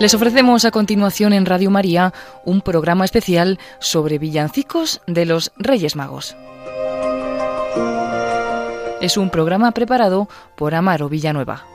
Les ofrecemos a continuación en Radio María un programa especial sobre villancicos de los Reyes Magos. Es un programa preparado por Amaro Villanueva.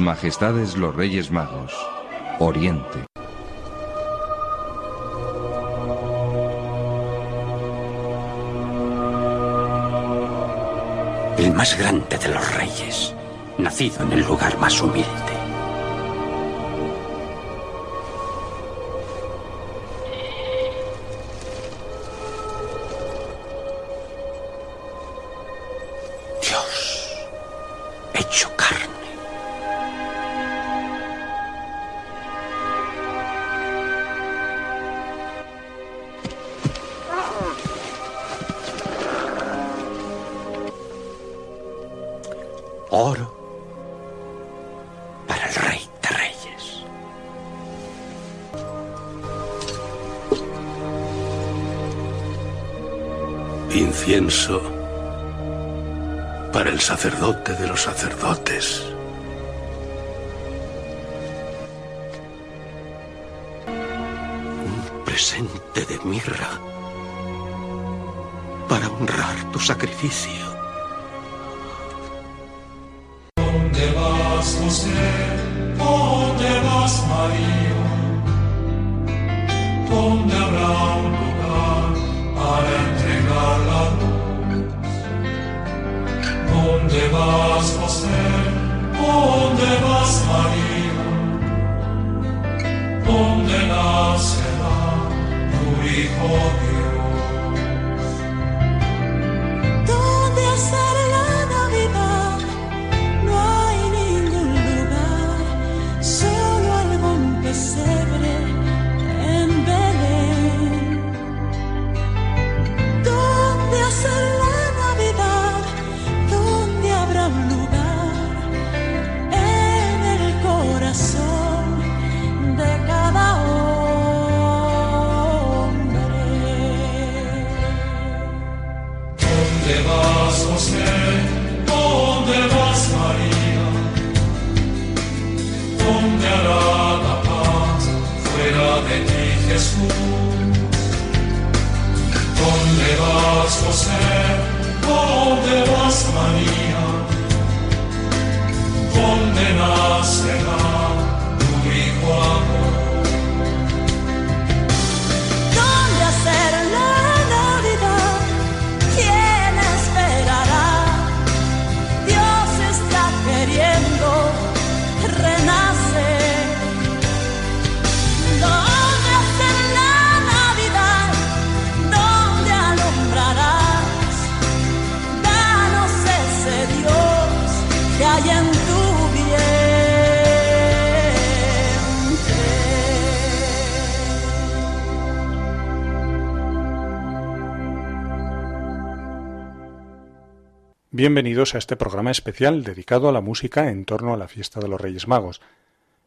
Majestades los Reyes Magos, Oriente. El más grande de los reyes, nacido en el lugar más humilde. Bienvenidos a este programa especial dedicado a la música en torno a la fiesta de los Reyes Magos.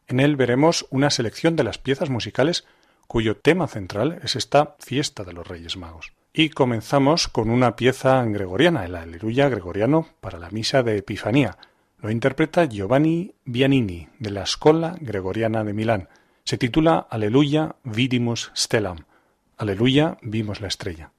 En él veremos una selección de las piezas musicales cuyo tema central es esta fiesta de los Reyes Magos. Y comenzamos con una pieza gregoriana, el Aleluya gregoriano para la misa de Epifanía. Lo interpreta Giovanni Bianini de la Escola Gregoriana de Milán. Se titula Aleluya vidimus stellam. Aleluya vimos la estrella.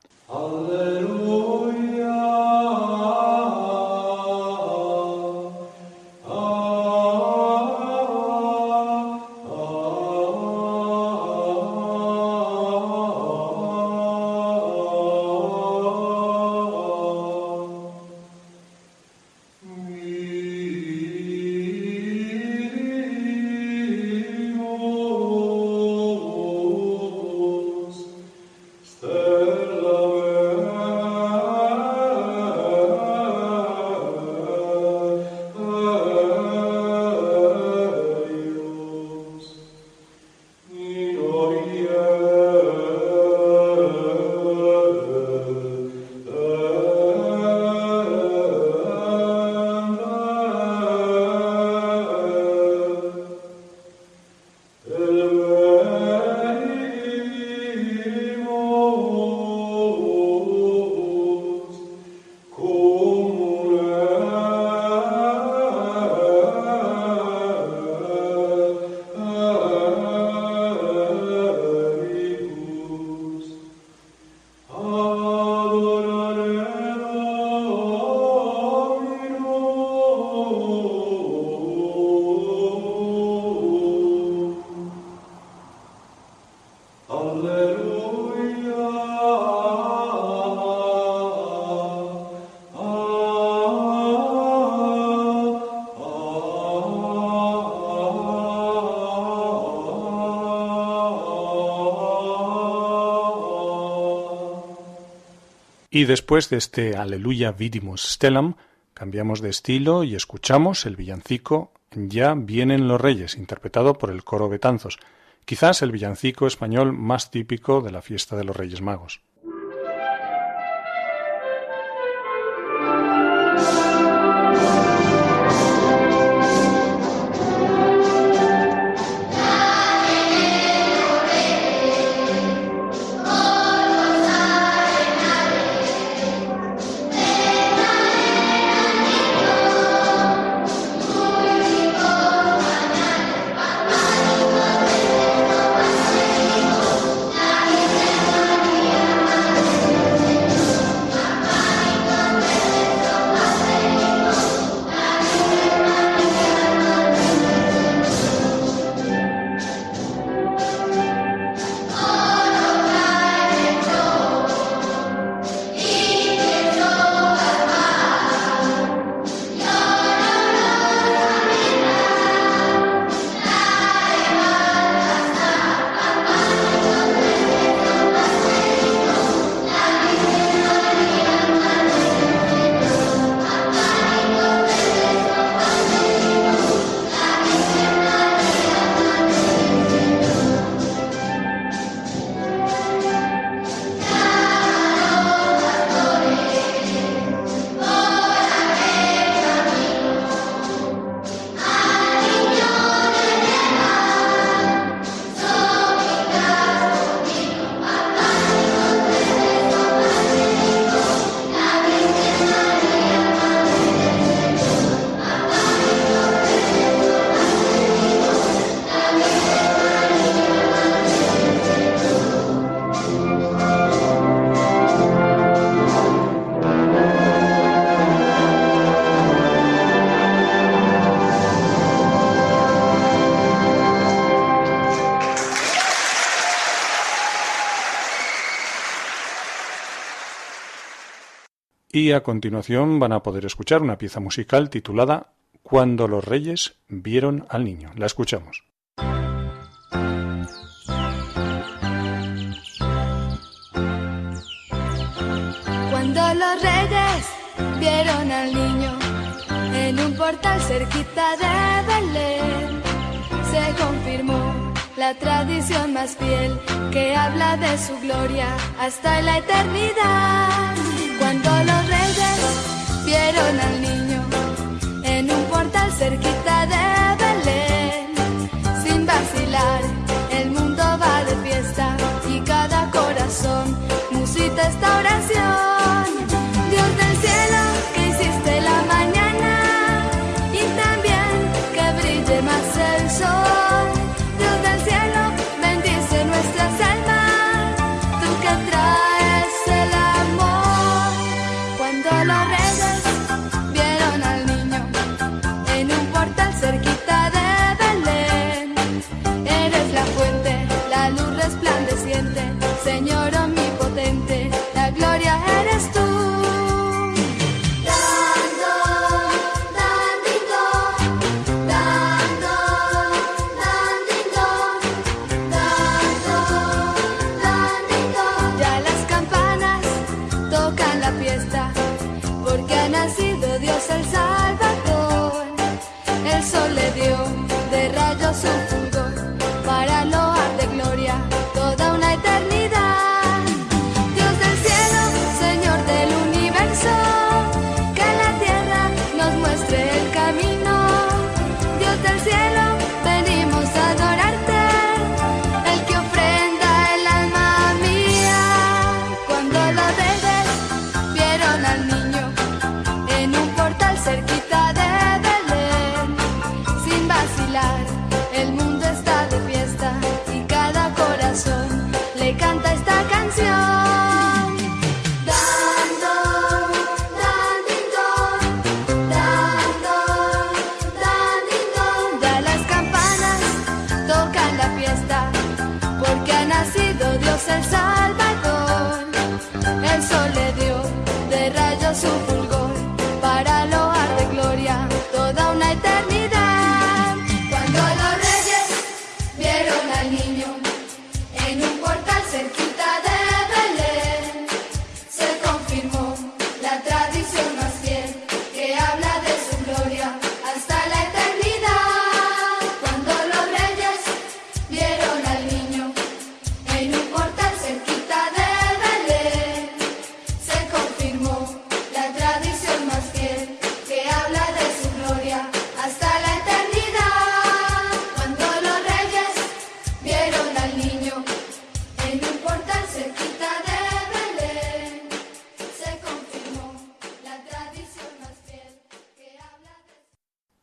Y después de este Aleluya Vidimus Stellam, cambiamos de estilo y escuchamos el villancico Ya vienen los reyes, interpretado por el coro Betanzos, quizás el villancico español más típico de la fiesta de los Reyes Magos. y a continuación van a poder escuchar una pieza musical titulada Cuando los reyes vieron al niño. La escuchamos. Cuando los reyes vieron al niño en un portal cerquita de Belén, se confirmó la tradición más fiel que habla de su gloria hasta la eternidad. Cuando los reyes vieron al niño en un portal cerquita de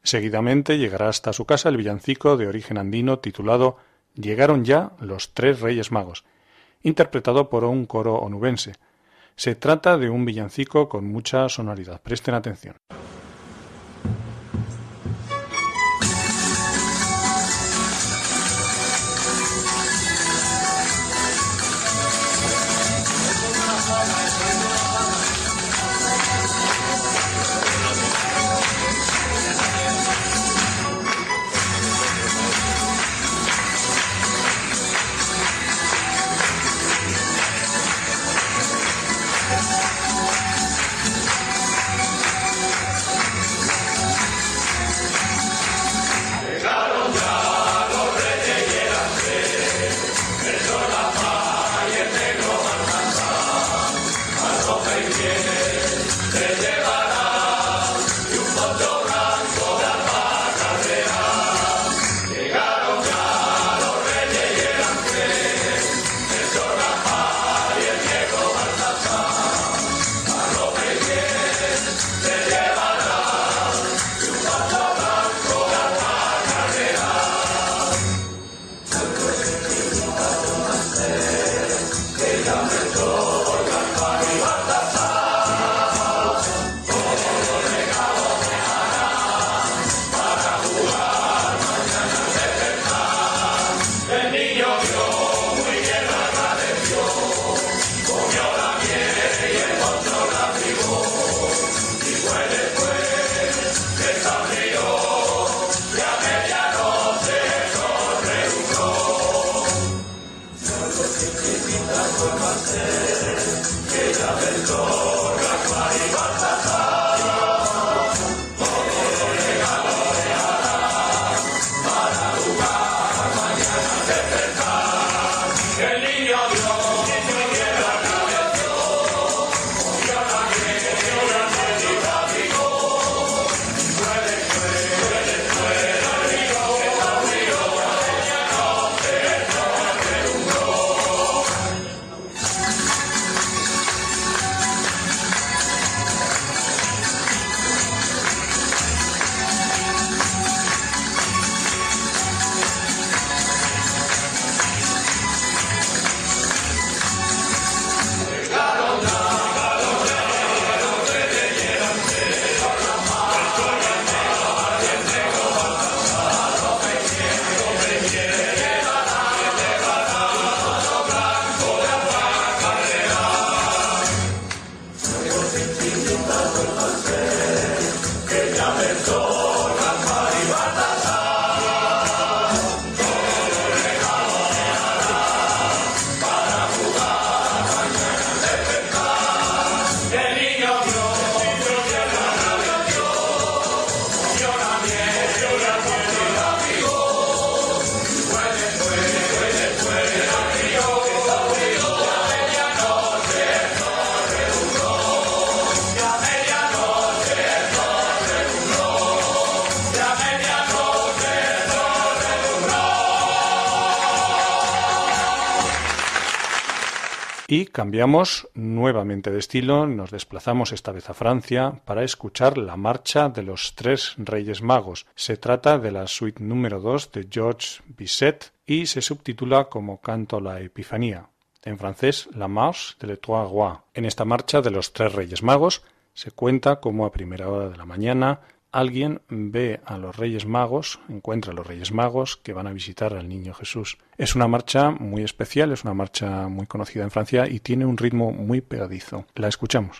Seguidamente llegará hasta su casa el villancico de origen andino titulado Llegaron ya los tres Reyes Magos, interpretado por un coro onubense. Se trata de un villancico con mucha sonoridad. Presten atención. Cambiamos nuevamente de estilo, nos desplazamos esta vez a Francia para escuchar la marcha de los tres Reyes Magos. Se trata de la suite número 2 de Georges Bizet y se subtitula como Canto a la Epifanía. En francés, La Marche de les Trois Rois. En esta marcha de los tres Reyes Magos se cuenta cómo a primera hora de la mañana alguien ve a los Reyes Magos, encuentra a los Reyes Magos que van a visitar al Niño Jesús. Es una marcha muy especial, es una marcha muy conocida en Francia y tiene un ritmo muy pegadizo. La escuchamos.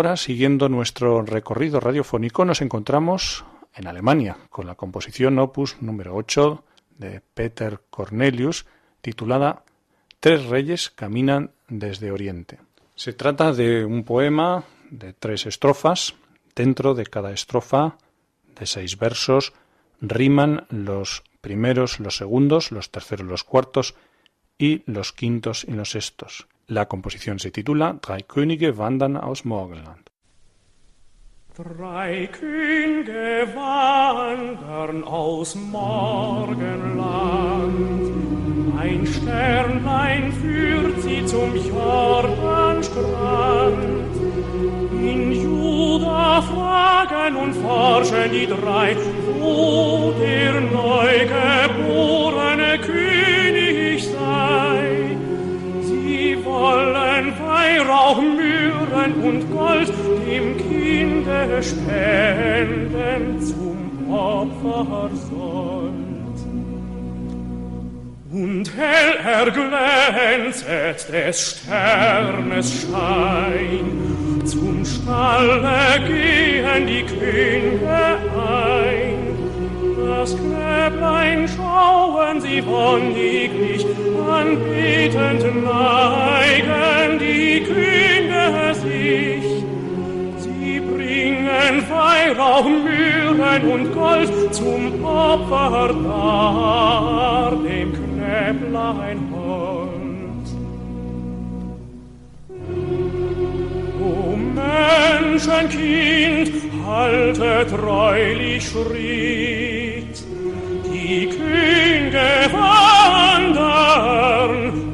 Ahora, siguiendo nuestro recorrido radiofónico, nos encontramos en Alemania con la composición opus número 8 de Peter Cornelius, titulada Tres reyes caminan desde Oriente. Se trata de un poema de tres estrofas. Dentro de cada estrofa, de seis versos, riman los primeros, los segundos, los terceros, los cuartos y los quintos y los sextos. La composición se titula Drei Könige wandern aus Morgenland. Drei Könige wandern aus Morgenland. Ein Sternlein führt sie zum Jordanstrand. In Juda fragen und forschen die drei, wo der neugeborene König weit Weihrauch, Myrrhen und Gold dem Kinde spenden zum Opfer sollt. Und hell erglänzet des Sternes Schein, zum Stalle gehen die Könige ein. Das Knäblein schauen sie wonniglich, anbetend neigen die Könige sich. Sie bringen Weihrauch, Myrrhen und Gold zum Opfer dar, dem Knäblein hold. O Menschenkind, halte treulich Schritt, die Könige wandern,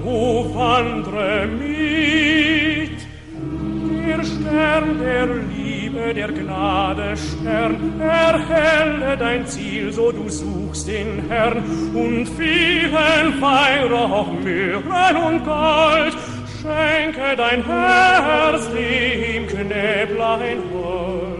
o wandre mit. Der Stern der Liebe, der Gnade Stern, erhelle dein Ziel, so du suchst den Herrn, und vielen Weihrauch, Myrrhen und Gold, schenke dein Herz dem Knäblein hold.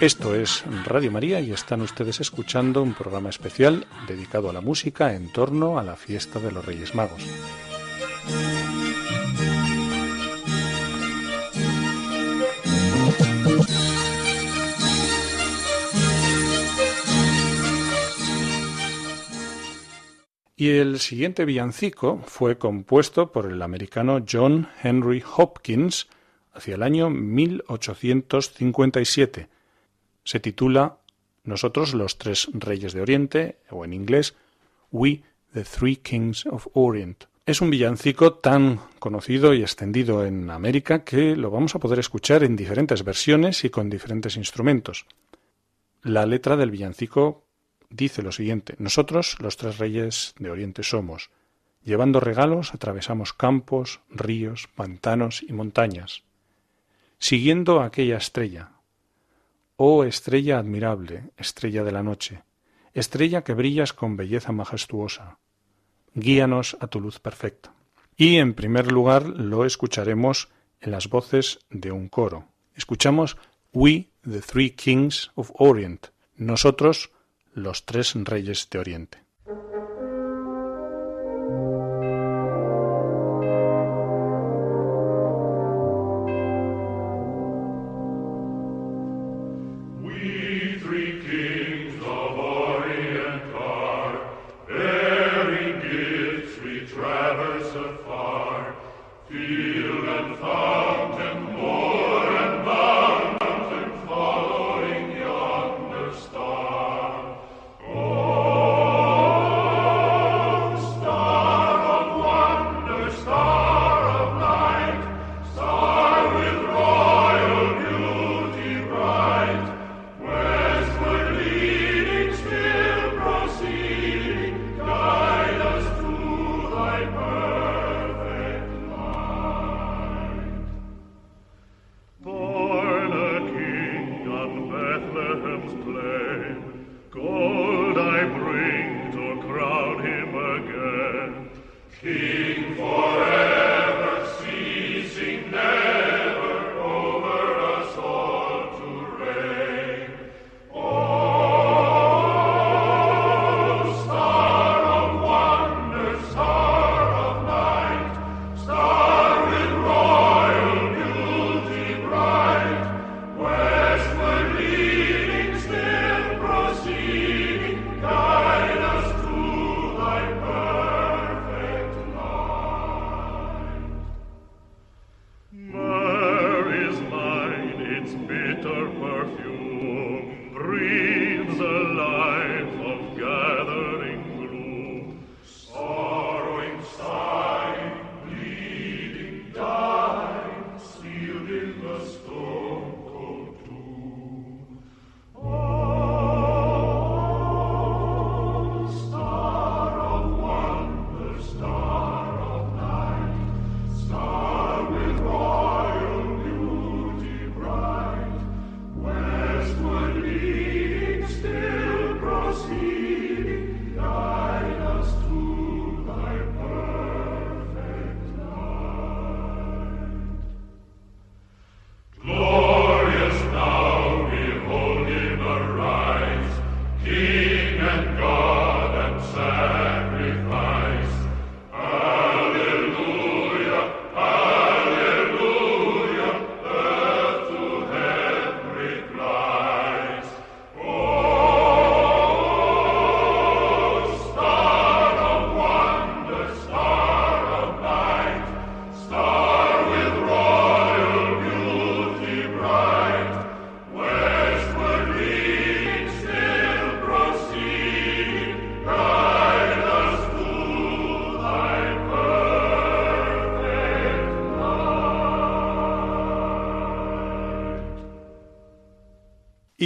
Esto es Radio María y están ustedes escuchando un programa especial dedicado a la música en torno a la fiesta de los Reyes Magos. Y el siguiente villancico fue compuesto por el americano John Henry Hopkins hacia el año 1857. Se titula Nosotros los tres reyes de Oriente, o en inglés We the Three Kings of Orient. Es un villancico tan conocido y extendido en América que lo vamos a poder escuchar en diferentes versiones y con diferentes instrumentos. La letra del villancico dice lo siguiente Nosotros los tres reyes de Oriente somos. Llevando regalos atravesamos campos, ríos, pantanos y montañas. Siguiendo aquella estrella. Oh estrella admirable, estrella de la noche, estrella que brillas con belleza majestuosa, guíanos a tu luz perfecta. Y en primer lugar lo escucharemos en las voces de un coro. Escuchamos We, the Three Kings of Orient, nosotros los tres reyes de Oriente.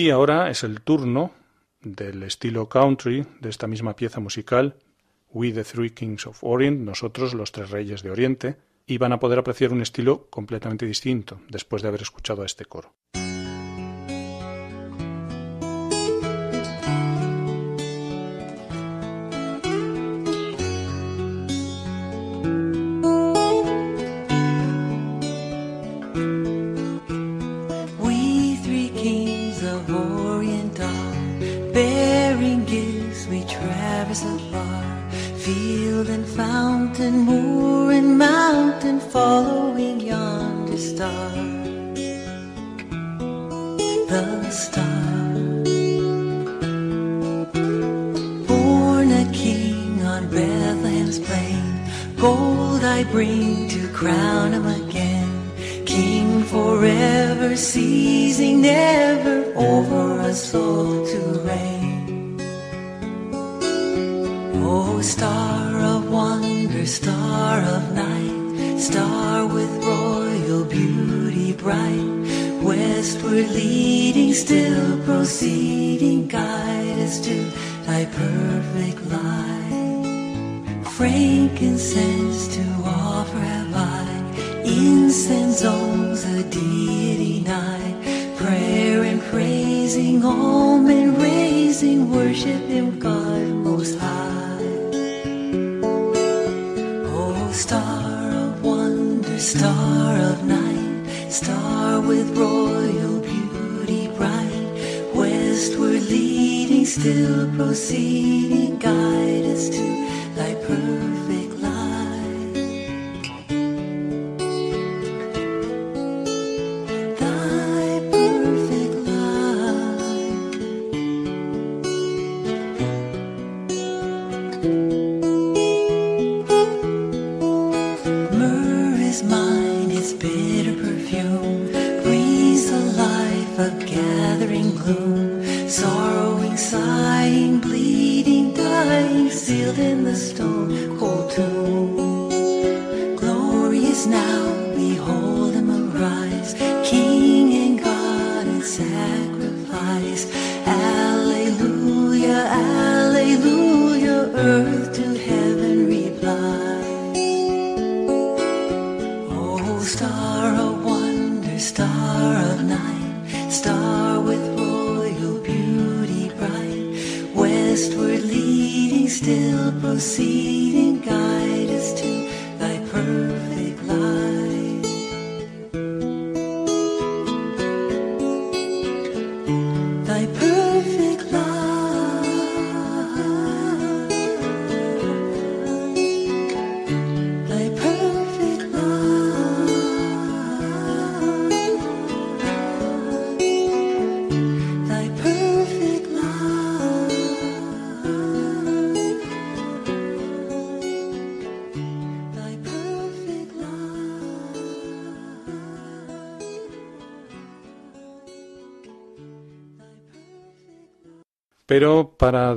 Y ahora es el turno del estilo country de esta misma pieza musical, We the Three Kings of Orient, nosotros los tres reyes de Oriente, y van a poder apreciar un estilo completamente distinto después de haber escuchado a este coro.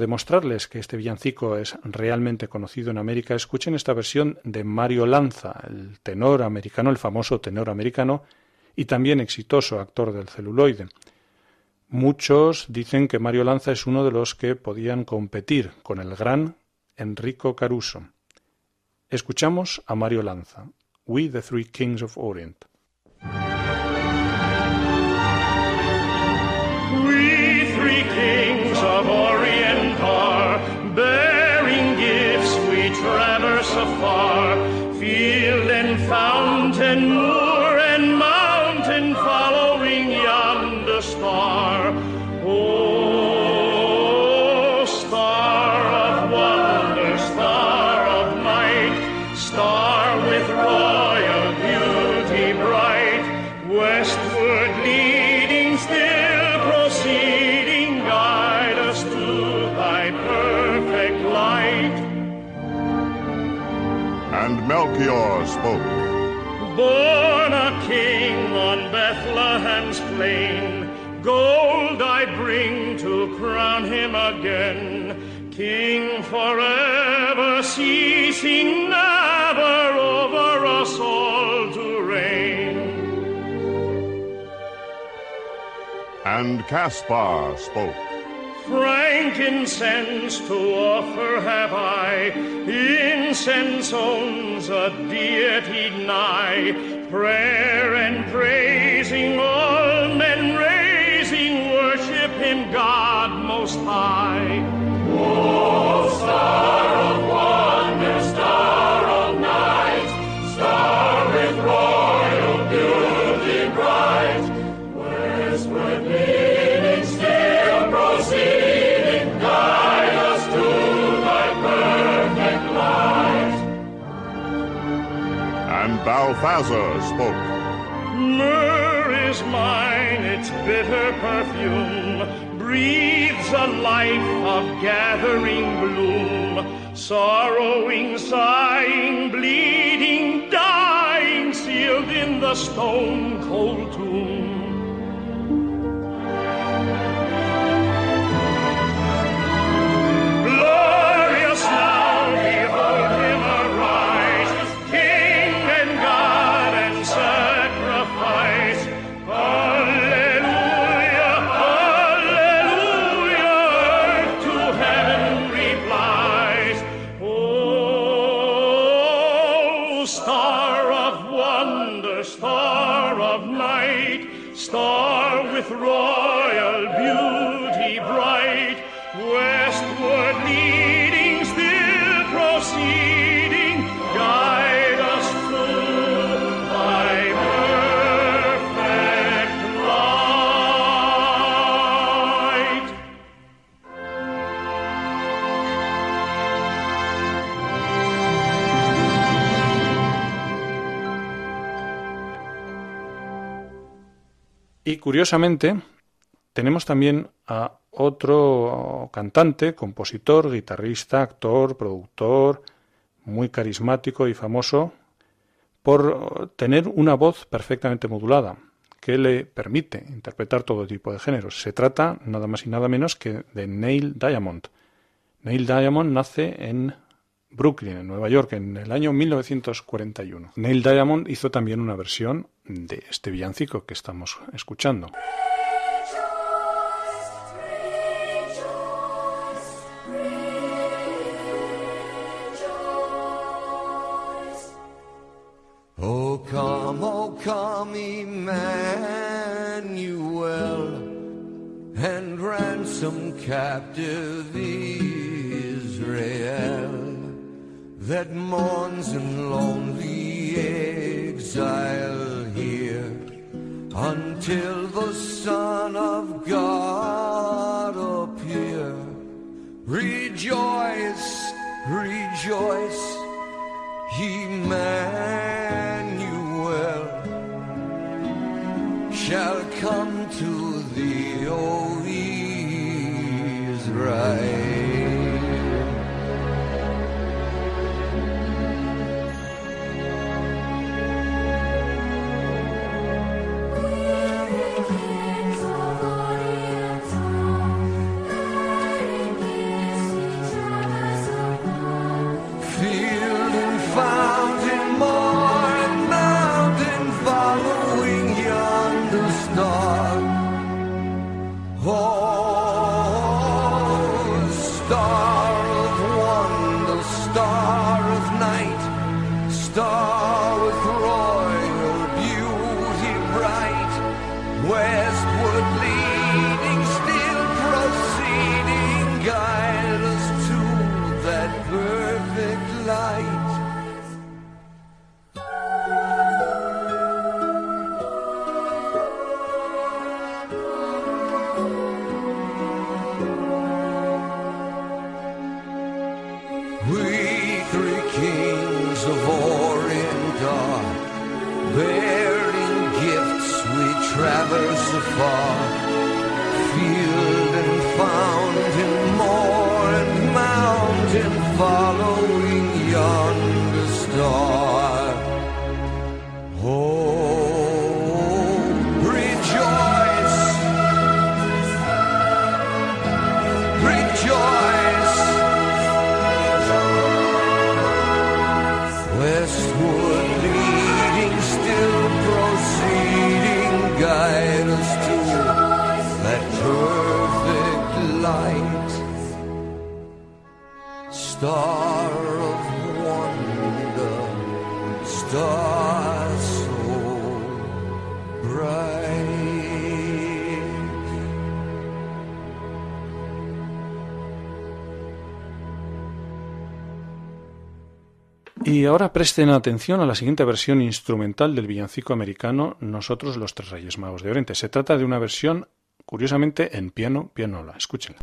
demostrarles que este villancico es realmente conocido en América, escuchen esta versión de Mario Lanza, el tenor americano, el famoso tenor americano y también exitoso actor del celuloide. Muchos dicen que Mario Lanza es uno de los que podían competir con el gran Enrico Caruso. Escuchamos a Mario Lanza, We the Three Kings of Orient. crown him again, King forever, ceasing never over us all to reign. And Caspar spoke. Frankincense to offer have I, incense owns a deity nigh, prayer and praising all men him God most high. O star of wonder, star of night, star with royal beauty bright, westward leading, still proceeding, guide us to thy perfect light. And Balthazar spoke. Myrrh is mine, its bitter perfume breathes a life of gathering bloom. Sorrowing, sighing, bleeding, dying, sealed in the stone curiosamente, tenemos también a otro cantante, compositor, guitarrista, actor, productor, muy carismático y famoso por tener una voz perfectamente modulada que le permite interpretar todo tipo de géneros. Se trata nada más y nada menos que de Neil Diamond. Neil Diamond nace en Brooklyn, en Nueva York, en el año 1941. Neil Diamond hizo también una versión de este villancico que estamos escuchando. Oh, come, oh, come, Emmanuel, and ransom captive Israel that mourns in lonely exile until the Son of God appear. Rejoice, rejoice. Emmanuel Y ahora presten atención a la siguiente versión instrumental del villancico americano Nosotros los Tres Reyes Magos de Oriente. Se trata de una versión, curiosamente, en piano, pianola. Escúchenla.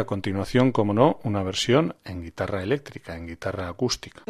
A continuación, como no, una versión en guitarra eléctrica, en guitarra acústica.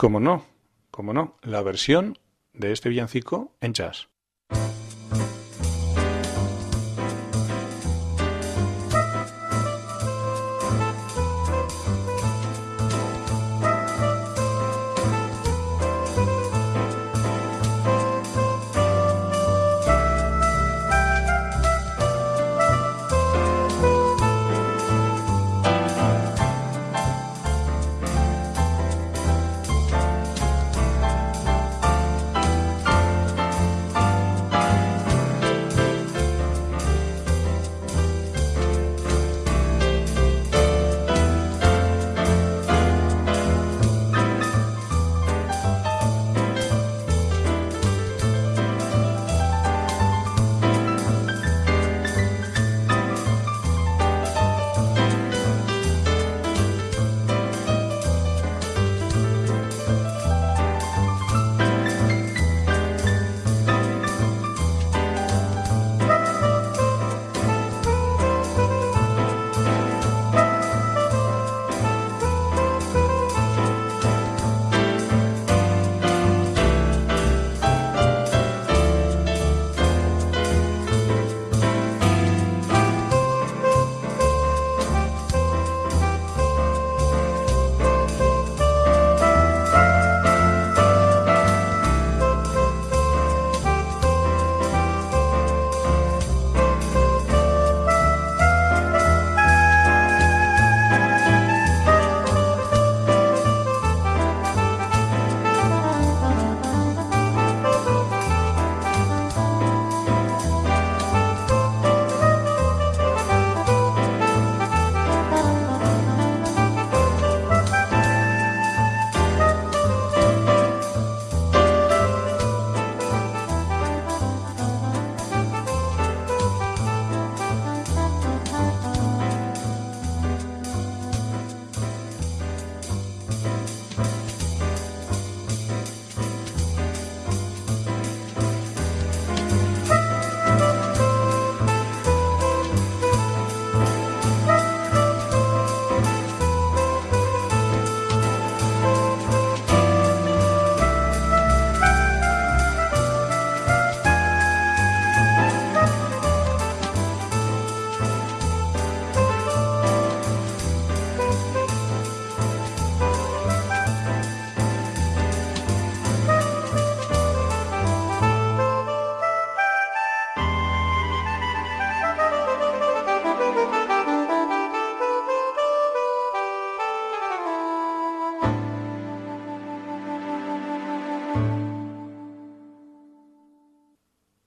Como no, como no, la versión de este villancico en jazz.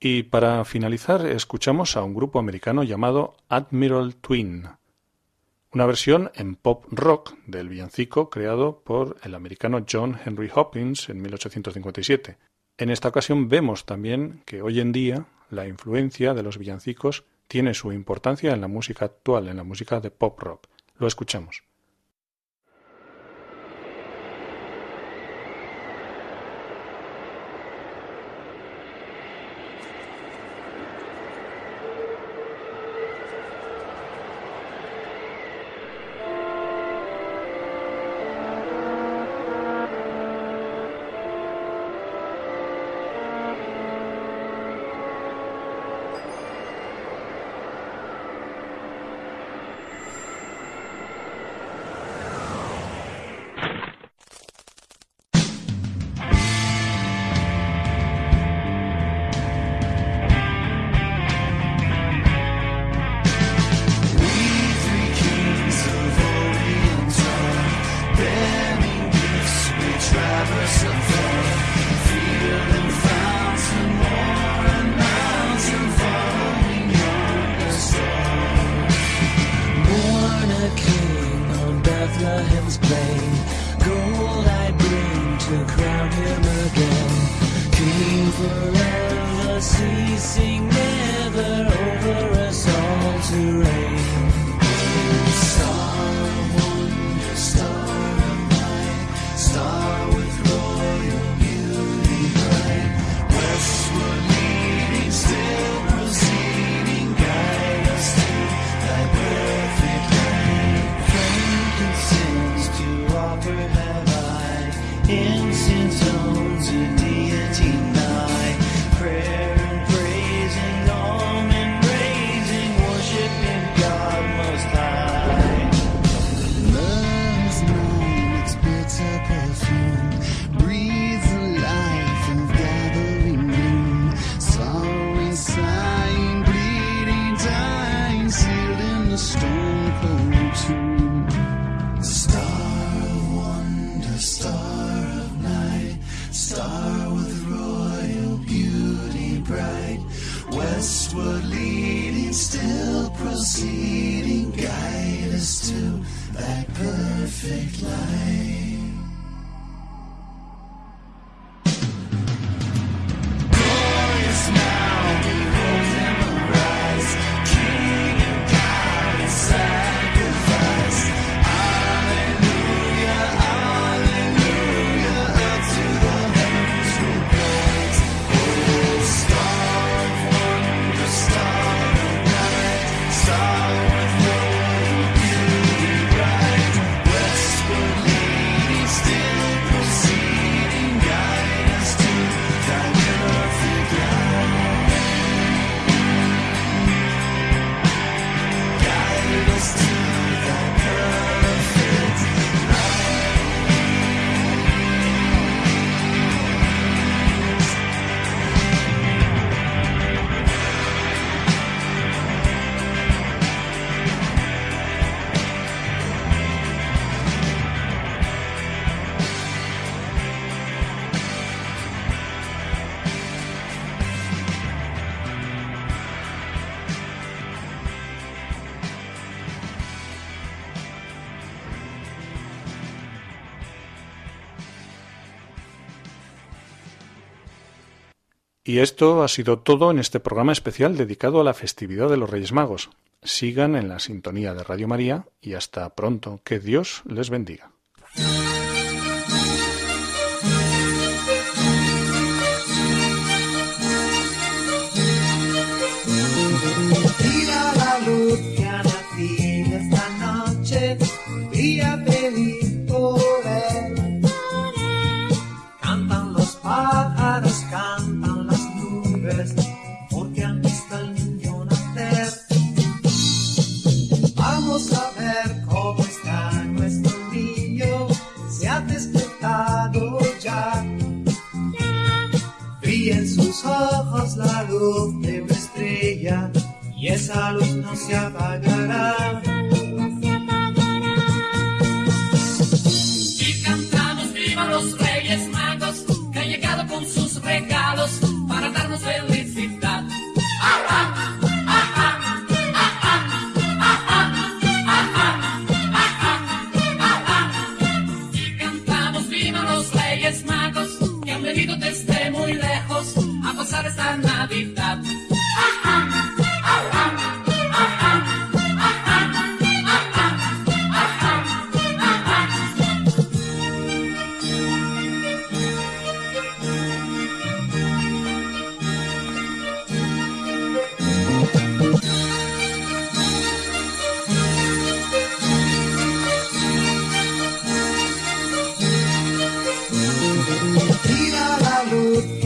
Y para finalizar, escuchamos a un grupo americano llamado Admiral Twin, una versión en pop rock del villancico creado por el americano John Henry Hopkins en 1857. En esta ocasión vemos también que hoy en día la influencia de los villancicos tiene su importancia en la música actual, en la música de pop rock. Lo escuchamos. star. Y esto ha sido todo en este programa especial dedicado a la festividad de los Reyes Magos. Sigan en la sintonía de Radio María y hasta pronto. Que Dios les bendiga. esa luz no se apagará. salud.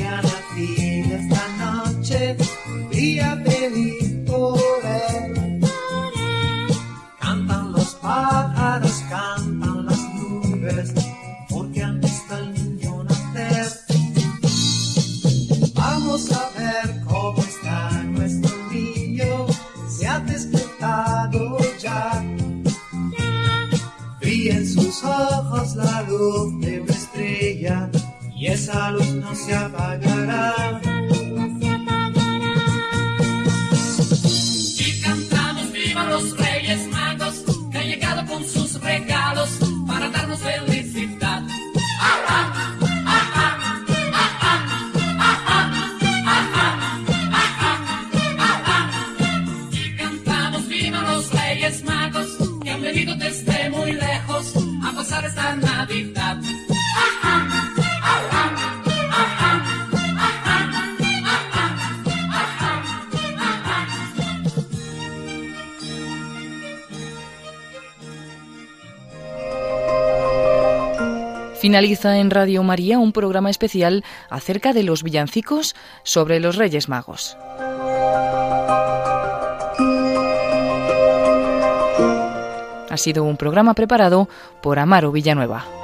Finaliza en Radio María un programa especial acerca de los villancicos sobre los Reyes Magos. Ha sido un programa preparado por Amaro Villanueva.